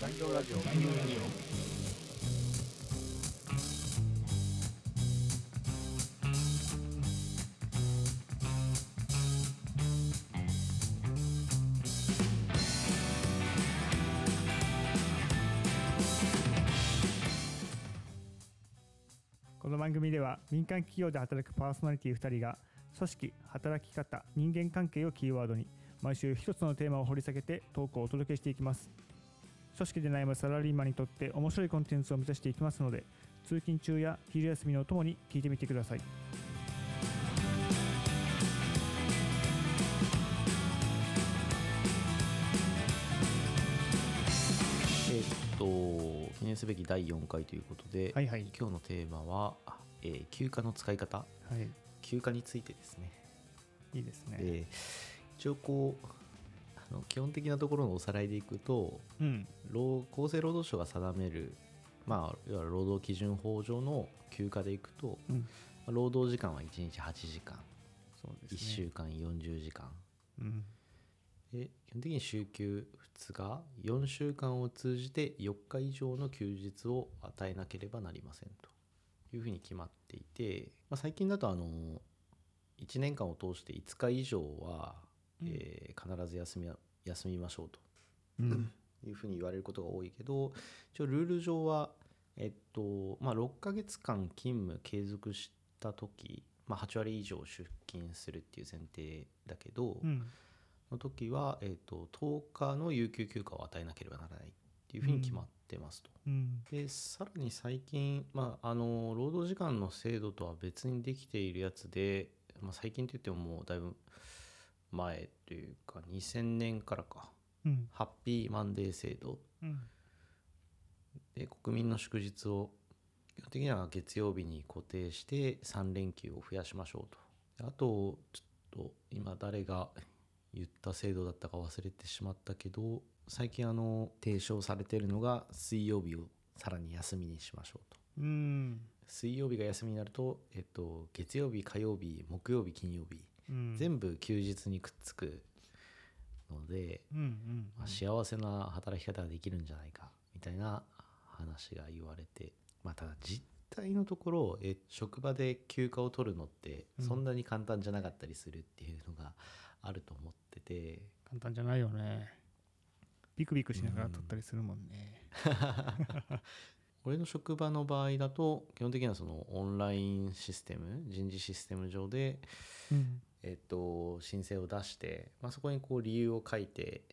残業ラジオ。残業ラジオこの番組では民間企業で働くパーソナリティ2人が組織働き方人間関係をキーワードに毎週一つのテーマを掘り下げてトークをお届けしていきます。組織で悩むサラリーマンにとって面白いコンテンツを目指していきますので通勤中や昼休みのお供に聞いてみてください。えーっと記念すべき第4回ということで、はいはい。今日のテーマは、あえー休暇の使い方。はい。休暇についてですね。いいですね。で一応こうあの基本的なところのおさらいでいくとうん。労厚生労働省が定めるまあいわゆる労働基準法上の休暇でいくと、うん。まあ労働時間は1日8時間、1そうですね。週間40時間。うん。で基本的に週休2日4週間を通じて4日以上の休日を与えなければなりませんというふうに決まっていて、まあ、最近だとあの1年間を通して5日以上は、えー必ず休み休みましょうと。うん。いうふうに言われることが多いけど一応ルール上は、えっとまあ、6ヶ月間勤務継続した時、まあ、8割以上出勤するっていう前提だけど、うん。の時は、えー、と10日の有給休暇を与えなければならないっていうふうに決まってますと。うん。でさらに最近、まあ、あの労働時間の制度とは別にできているやつで、まあ、最近といってももうだいぶ前というか2000年からか。うん。ハッピーマンデー制度。うん。で国民の祝日を基本的には月曜日に固定して3連休を増やしましょうと。であとちょっと今誰が言った制度だったか忘れてしまったけど最近あの提唱されているのが水曜日をさらに休みにしましょうと。うん。水曜日が休みになると、えっと、月曜日火曜日木曜日金曜日、うん全部休日にくっつくので、まあ、幸せな働き方ができるんじゃないかみたいな話が言われてまあただ実態のところえ職場で休暇を取るのってそんなに簡単じゃなかったりするっていうのがあると思ってて、簡単じゃないよね。ビクビクしながら撮ったりするもんね 俺の職場の場合だと基本的にはそのオンラインシステム人事システム上で、うん。えっと、申請を出して、まあ、そこにこう理由を書いて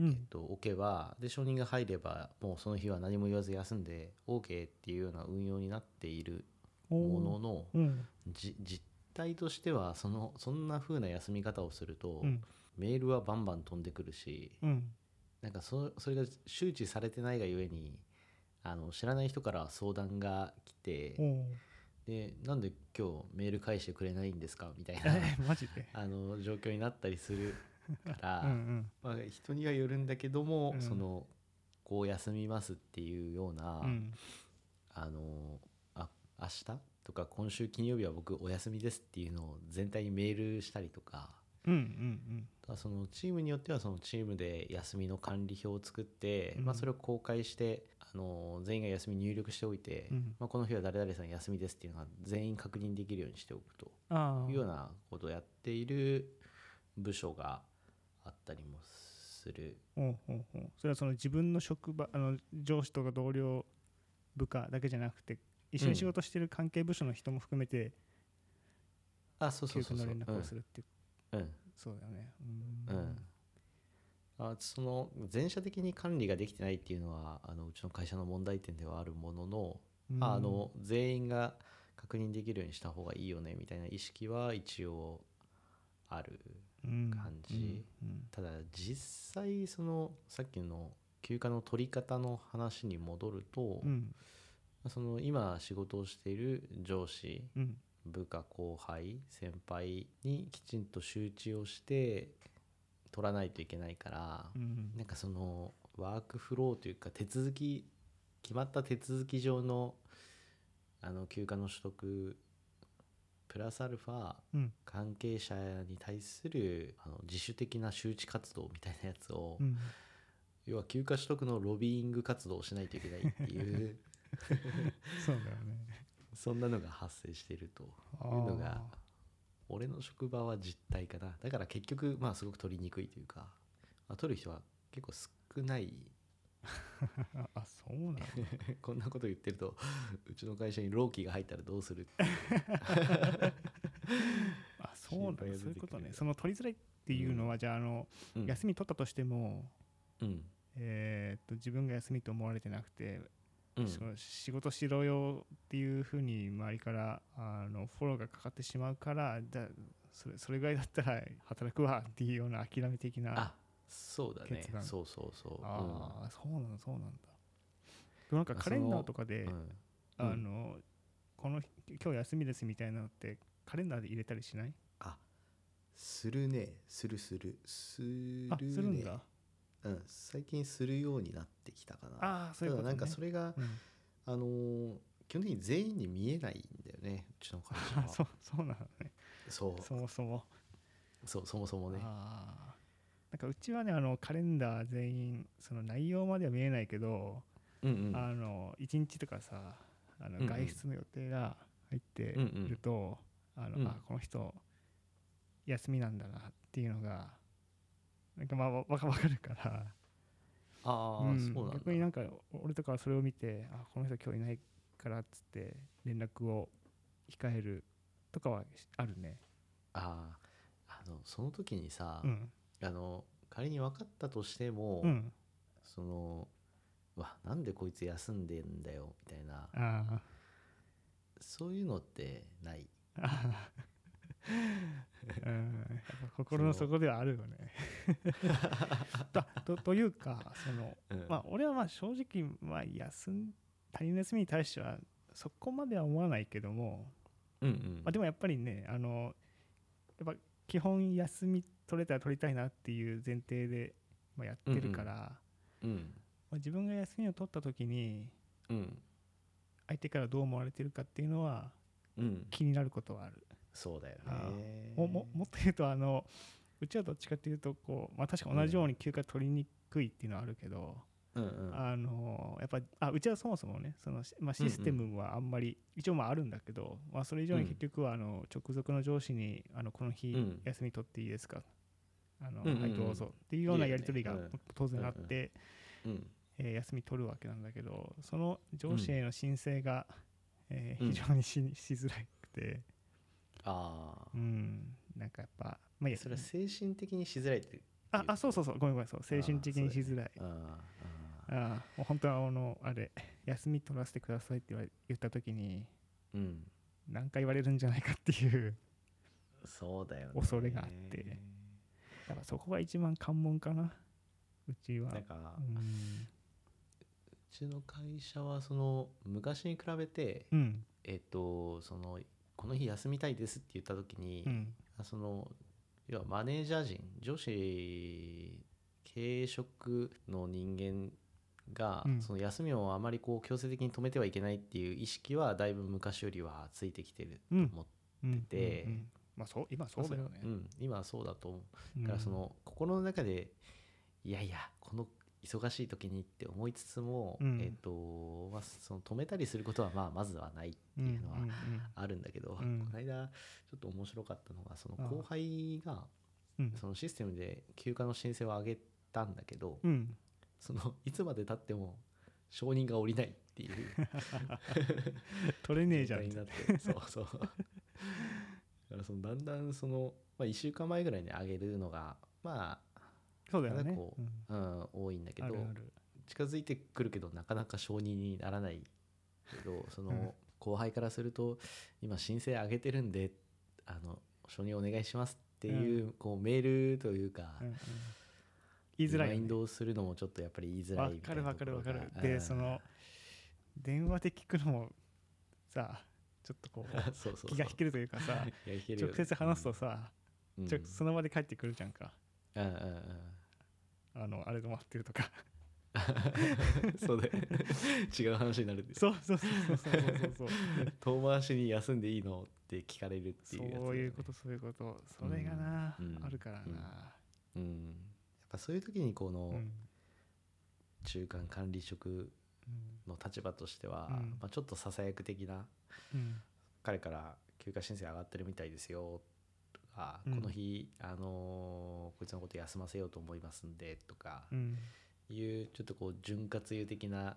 えっうんと、置けばで承認が入ればもうその日は何も言わず休んで OK っていうような運用になっているもののうん。じ実態としてはそのそんな風な休み方をすると、うん。メールはバンバン飛んでくるし、うん。なんかそそれが周知されてないがゆえにあの知らない人から相談が来てでなんで今日メール返してくれないんですか？みたいなえ マジで。あの状況になったりするから。うんうん。まあ、人にはよるんだけども、うん。そのこう休みますっていうような、うん。あのあ明日とか今週金曜日は僕お休みですっていうのを全体にメールしたりとかうんうんそのチームによってはそのチームで休みの管理表を作って、うん。まあ、それを公開してあの全員が休み入力しておいて、うん。まあ、この日は誰々さん休みですっていうのが全員確認できるようにしておくと。いうようなことをやっている部署があったりもする。おうおうおう。それはその自分の職場あの上司とか同僚部下だけじゃなくて一緒に仕事してる関係部署の人も含めてあそうそうそうそう。連絡をするっていう。うんそうだよね。うん。うん、あその全社的に管理ができてないっていうのはあのうちの会社の問題点ではあるものの,、うん。あの全員が確認できるようにした方がいいよねみたいな意識は一応あるうん。感じ、うん。うん。ただ実際そのさっきの休暇の取り方の話に戻ると、うん。その今仕事をしている上司うん部下後輩先輩にきちんと周知をして取らないといけないから、うん。なんかそのワークフローというか手続き決まった手続き上のあの休暇の取得プラスアルファうん。関係者に対するあの自主的な周知活動みたいなやつをうん。要は休暇取得のロビーイング活動をしないといけないっていう。そうだよねそんなのが発生しているというあのがー。俺の職場は実態かな。だから結局まあすごく取りにくいというか、まあ、取る人は結構少ない。ああそうなんだ。こんなこと言ってるとうちの会社に労基が入ったらどうする あそうなんだ。そういうことね。その取りづらいっていうのは、じゃああの、うん。休み取ったとしてもうん。えーっと自分が休みと思われてなくて、うん。仕事しろよっていうふうに周りからあのフォローがかかってしまうからじゃあそれそれぐらいだったら働くわっていうような諦め的なあそうだね。そうそうそう。ああそうなんだそうなんだ。でもなんかカレンダーとかで、うんうん。あのこの日今日休みですみたいなのってカレンダーで入れたりしない？あするね。するする。するねあするんだうん、最近するようになってきたかな。ああそういうこと、ね、なんかそれが、うん。あのー基本的に全員に見えないんだよねうちの会社は。あ そうそうなのね。そう。そもそも。そうそもそもね。なんかうちはねあのカレンダー全員その内容までは見えないけど、うんうん。あの1日とかさあのうんうん。外出の予定が入ってうんうん。いると、あのうん。あこの人休みなんだなっていうのがなんかまあわ わかわかるから。ああ、うん。そうなんだ。逆になんか俺とかはそれを見てあこの人今日いないからっつって連絡を控えるとかはあるね。あああのその時にさ、うん。あの仮に分かったとしても、うん。そのうわなんでこいつ休んでんだよみたいな。そういうのってない？うん。心の底ではあるよね。だ とというかその、うん。まあ、俺はまあ正直、まあ、休ん他人の休みに対してはそこまでは思わないけども、うんうん。まあ、でもやっぱりねあのやっぱ基本休み取れたら取りたいなっていう前提で、まあ、やってるから、うん。まあ、自分が休みを取った時にうん。相手からどう思われてるかっていうのはうん。気になることはある。そうだよあねもももっと言うとあのうちはどっちかっていうとこう、まあ、確か同じように休暇取りにくいっていうのはあるけど、うんうん。あのやっぱあうちはそもそもねその、まあ、システムはあんまり、一応まああるんだけど、まあ、それ以上に結局はあの直属の上司にあのこの日うん。休み取っていいですか、あのうんうんうん。はいどうぞ。っていうようなやり取りが当然あって、うんえー休み取るわけなんだけどその上司への申請が、えーうん。非常にししづらくて、ああうん、なんかやっぱ、まあ、いやそれは精神的にしづらいってああそうそうそう。ごめんごめん。そう精神的にしづらい。あーあああもう本当はあのあれ休み取らせてくださいって言われ言った時にーうん。何回言われるんじゃないかっていうそうだよね。恐れがあって。だからそこが一番関門かな。うちは。なんかうん。うちの会社はその昔に比べてうん。えっとそのこの日休みたいですって言った時にうん。あその要はマネージャー陣上司経営職の人間が、うん。その休みをあまりこう強制的に止めてはいけないっていう意識はだいぶ昔よりはついてきてると思って、うん。てまあそう今そうだよね。うん、今はそうだと思う。うん。だからその心の中でいやいやこの忙しい時にって思いつつも、うん。えっとまあ、その止めたりすることはまあまずはないっていうのはんんん。あるんだけど、うん。この間ちょっと面白かったのがそのああ。後輩がうん。そのシステムで休暇の申請を上げたんだけど、うん。そのいつまでたっても承認が下りないっていう 取れねえじゃん。になってそうそう。だからそのだんだんその、まあ、1週間前ぐらいに上げるのがまそうだよね。こううん。あ、うん、多いんだけど近づいてくるけどなかなか承認にならないけど そうんの後輩からすると今申請上げてるんであの承認お願いしますっていう,、こうメールというか、うんうん。言いづらいよね。リマインドをするのもちょっとやっぱり言いづらわいみたいなかるわかるわかる。でその電話で聞くのもさちょっとこう うんそうそう。気が引けるというかさ 直接話すとさ、うん。ちょその場で帰ってくるじゃんか。うんうんうんあのあれが待ってるとか。そうで違う話になるんで。すそうそうそうそうそうそうそう。遠回しに休んでいいのって聞かれるってそいうやつね。ういうことそういうこと。それがな、うんあるからな、うん。やっぱそういう時にこの、うん。中間管理職うん。の立場としては、うん。まあ、ちょっとささやく的なうん。彼から休暇申請上がってるみたいですよとか、うん。この日、あのーこいつのこと休ませようと思いますんでとかうん。いうちょっとこう潤滑油的な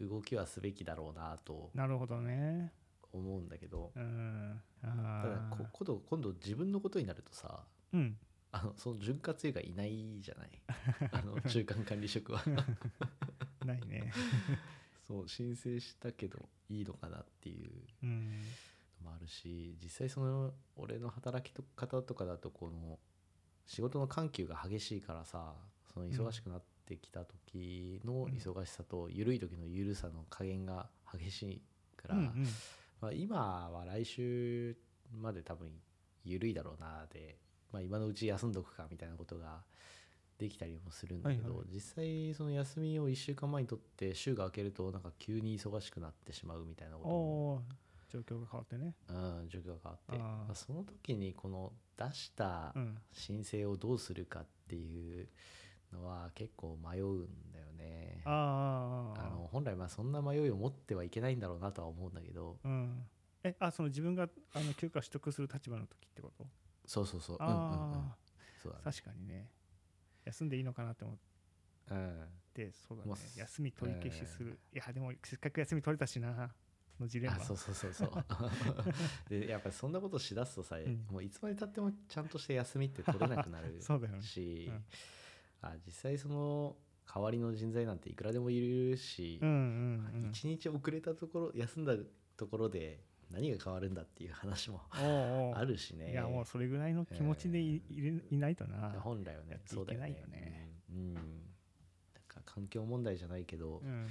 動きはすべきだろうなとなるほどね。思うんだけどうん。あただこー今度今度自分のことになるとさうん。あのその潤滑油がいないじゃない？あの中間管理職は。ないね。そう申請したけどいいのかなっていう。うん。のもあるし実際その俺の働き方とかだとこの仕事の緩急が激しいからさその忙しくなってきた時の忙しさと緩い時の緩さの加減が激しいから、うんうん。まあ、今は来週まで多分緩いだろうなで、まあ、今のうち休んどくかみたいなことができたりもするんだけど、はいはい。実際その休みを1週間前にとって週が明けるとなんか急に忙しくなってしまうみたいなことも状況が変わってね。うん、状況が変わって。まあその時にこの出したうん。申請をどうするかっていうのは結構迷うんだよね。あの本来まあそんな迷いを持ってはいけないんだろうなとは思うんだけど。うん。えあその自分があの休暇取得する立場の時ってこと？そうそうそう。うんうんうん。あそうだね。あ確かにね。休んでいいのかなって思っうん。てそうだね。休み取り消しする。いやでもせっかく休み取れたしなのジレンマ。あそうそうそうそう。でやっぱりそんなことしだすとさ、ん。もういつまでたってもちゃんとして休みって取れなくなる そうだよね。し、うん。あ実際その代わりの人材なんていくらでもいるし、うんうんうん一日遅れたところ休んだところで何が変わるんだっていう話も あるしね。いやもうそれぐらいの気持ちでい,、いれいないとな。本来はねそうだよねね。うん、うん。なんか環境問題じゃないけど、うん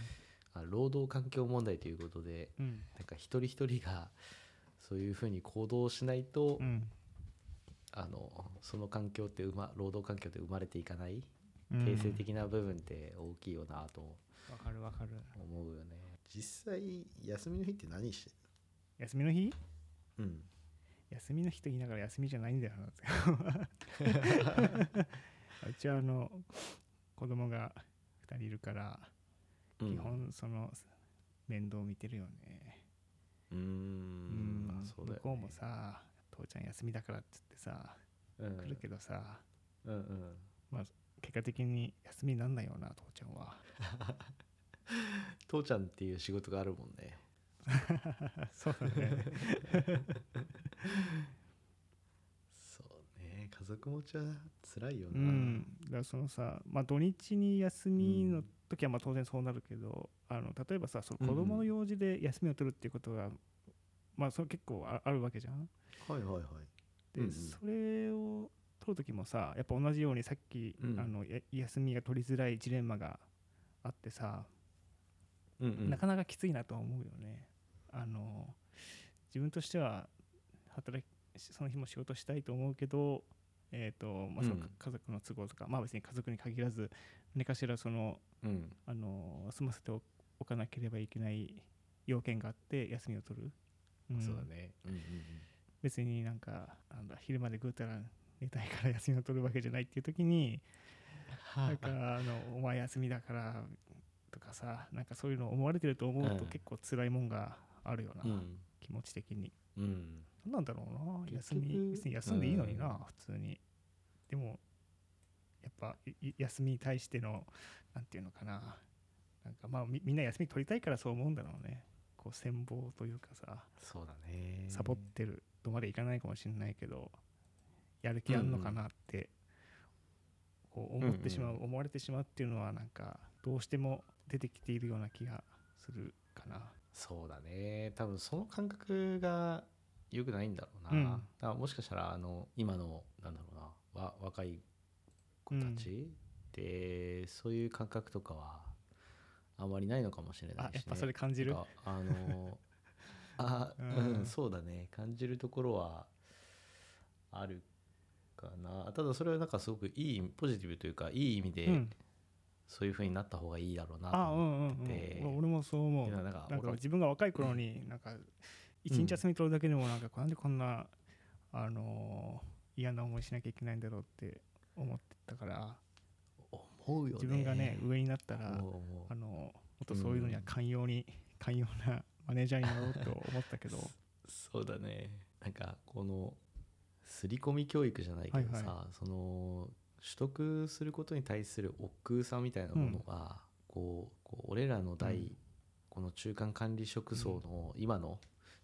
あ労働環境問題ということでうん。なんか一人一人がそういうふうに行動しないと、うん。あのその環境って生ま労働環境って生まれていかない。うん。形成的な部分って大きいよなとわかるわかる。思うよね。実際休みの日って何して休みの日？るうん。休みの日と言いながら休みじゃないんだよな。うちはあの子供が2人いるからうん基本その面倒見てるよね。うーん。まあそうだよ、ね、向こうもさ父ちゃん休みだからっつってさうん。来るけどさ、うんうん。まあ結果的に休みになんないよな父ちゃんは。父ちゃんっていう仕事があるもんね。そうだね。そうね。家族持ちは辛いような、ん。だからそのさまあ土日に休みの時はまあ当然そうなるけど、あの例えばさその子供の用事で休みを取るっていうことが、まあそれ結構ああるわけじゃん。はいはいはい。で、うんうん。それを取る時もさやっぱ同じようにさっき、うん。あのや休みが取りづらいジレンマがあってさ、うんうん。なかなかきついなとは思うよね。あの自分としては働きその日も仕事したいと思うけどえーとまあ、そのうん。家族の都合とか、まあ別に家族に限らず何かしらそのうん。あの済ませておかなければいけない要件があって休みを取る、うん。そうだね。うんうん別になんかなんだ昼までぐうたら寝たいから休みを取るわけじゃないっていう時になんかあのお前休みだからとかさなんかそういうの思われてると思うとうん。結構辛いもんがあるよな、うん。気持ち的にうん。何なんだろうな。休み別に休んでいいのにな、うん。普通に。でもやっぱい休みに対してのなんていうのかな。なんかまあみみんな休み取りたいからそう思うんだろうね。こう羨望というかさ。そうだね。サボってるとまでいかないかもしれないけどやる気あんのかなってこう思ってしまう、うん。思われてしまうっていうのはなんかどうしても出てきているような気がするかな。そうだね。多分その感覚が良くないんだろうな、うん。だからもしかしたらあの今のなんだろうな。わ若い子たちで、そういう感覚とかはあまりないのかもしれないし、ね、あやっぱそれ感じる？あの あ、ううんん、そうだね。感じるところはあるかな。ただそれはなんかすごくいいポジティブというかいい意味で、うんそういう風になった方がいいだろうなとあうん思うん。ってうん俺もそう思う。なんか自分が若い頃になんか一日休み取るだけでもなんかなんでこんなあのー嫌な思いしなきゃいけないんだろうって思ってたから。思思うよね。自分がね上になったら思う思う。あのもっとそういうのには寛容に、寛容なマネージャーになろうと思ったけど。そうだね。なんかこの刷り込み教育じゃないけどさ、はい。その取得することに対する億劫さみたいなものが、こうこう俺らの代、うん。この中間管理職層の、今の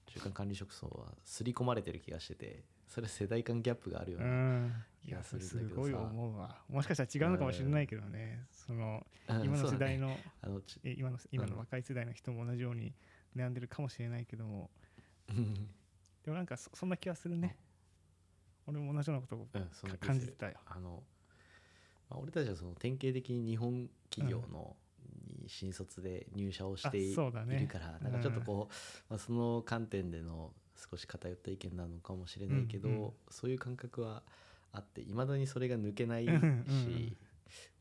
中間管理職層は刷り込まれてる気がしててそれ世代間ギャップがあるようね、ん。いや気がすするんだけどさ。ごい思うわ。もしかしたら違うのかもしれないけどね。その うん今のそうだね。世代のあの今の今のうん。若い世代の人も同じように悩んでるかもしれないけども。うん。でもなんかそそんな気がするね。俺も同じようなことを感じてたよ。あの、まあ、俺たちはその典型的に日本企業の、に新卒で入社をしてい,、るからなんかちょっとこう、まあ、その観点での少し偏った意見なのかもしれないけど、そういう感覚はあっていまだにそれが抜けないし、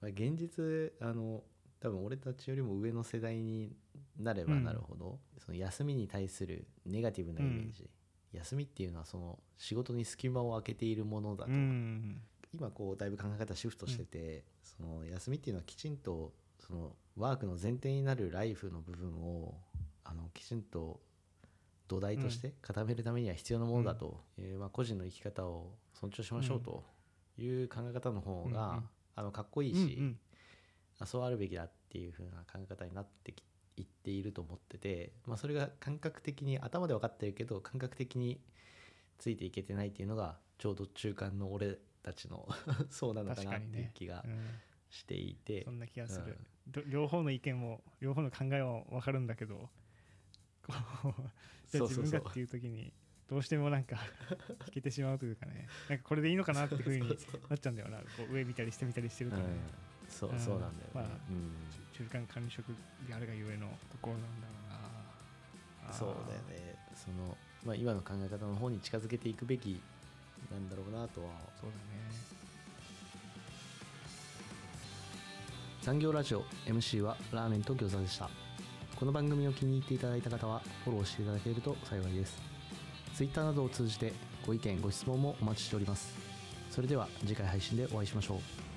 まあ、現実あの多分俺たちよりも上の世代になればなるほど、その休みに対するネガティブなイメージ、休みっていうのはその仕事に隙間を空けているものだと、うん今こうだいぶ考え方シフトしてて、その休みっていうのはきちんとそのワークの前提になるライフの部分をあのきちんと土台として固めるためには必要なものだと、えーまあ、個人の生き方を尊重しましょうという考え方の方が、うんうん。あのかっこいいし、うんうん。あそうあるべきだっていう風な考え方になってきいっていると思ってて、まあ、それが感覚的に頭で分かってるけど感覚的についていけてないっていうのがちょうど中間の俺たちの そうなのかなっていう気がうん。していて、そんな気がする、ど両方の意見も両方の考えは分かるんだけどこう じゃあ自分がっていう時にどうしてもなんか引けてしまうというかね。なんかこれでいいのかなっていうふうになっちゃうんだよな。こう上見たり下見たりしてるとね、うんそううん。そうなんだよね、まあうん。中間管理職であるがゆえのところなんだろうな。そうだよね。その、まあ、今の考え方の方に近づけていくべきなんだろうなとは。そうだね。残業ラジオ MC はラーメンと餃子でした。この番組を気に入っていただいた方はフォローしていただけると幸いです。Twitter などを通じてご意見ご質問もお待ちしております。それでは次回配信でお会いしましょう。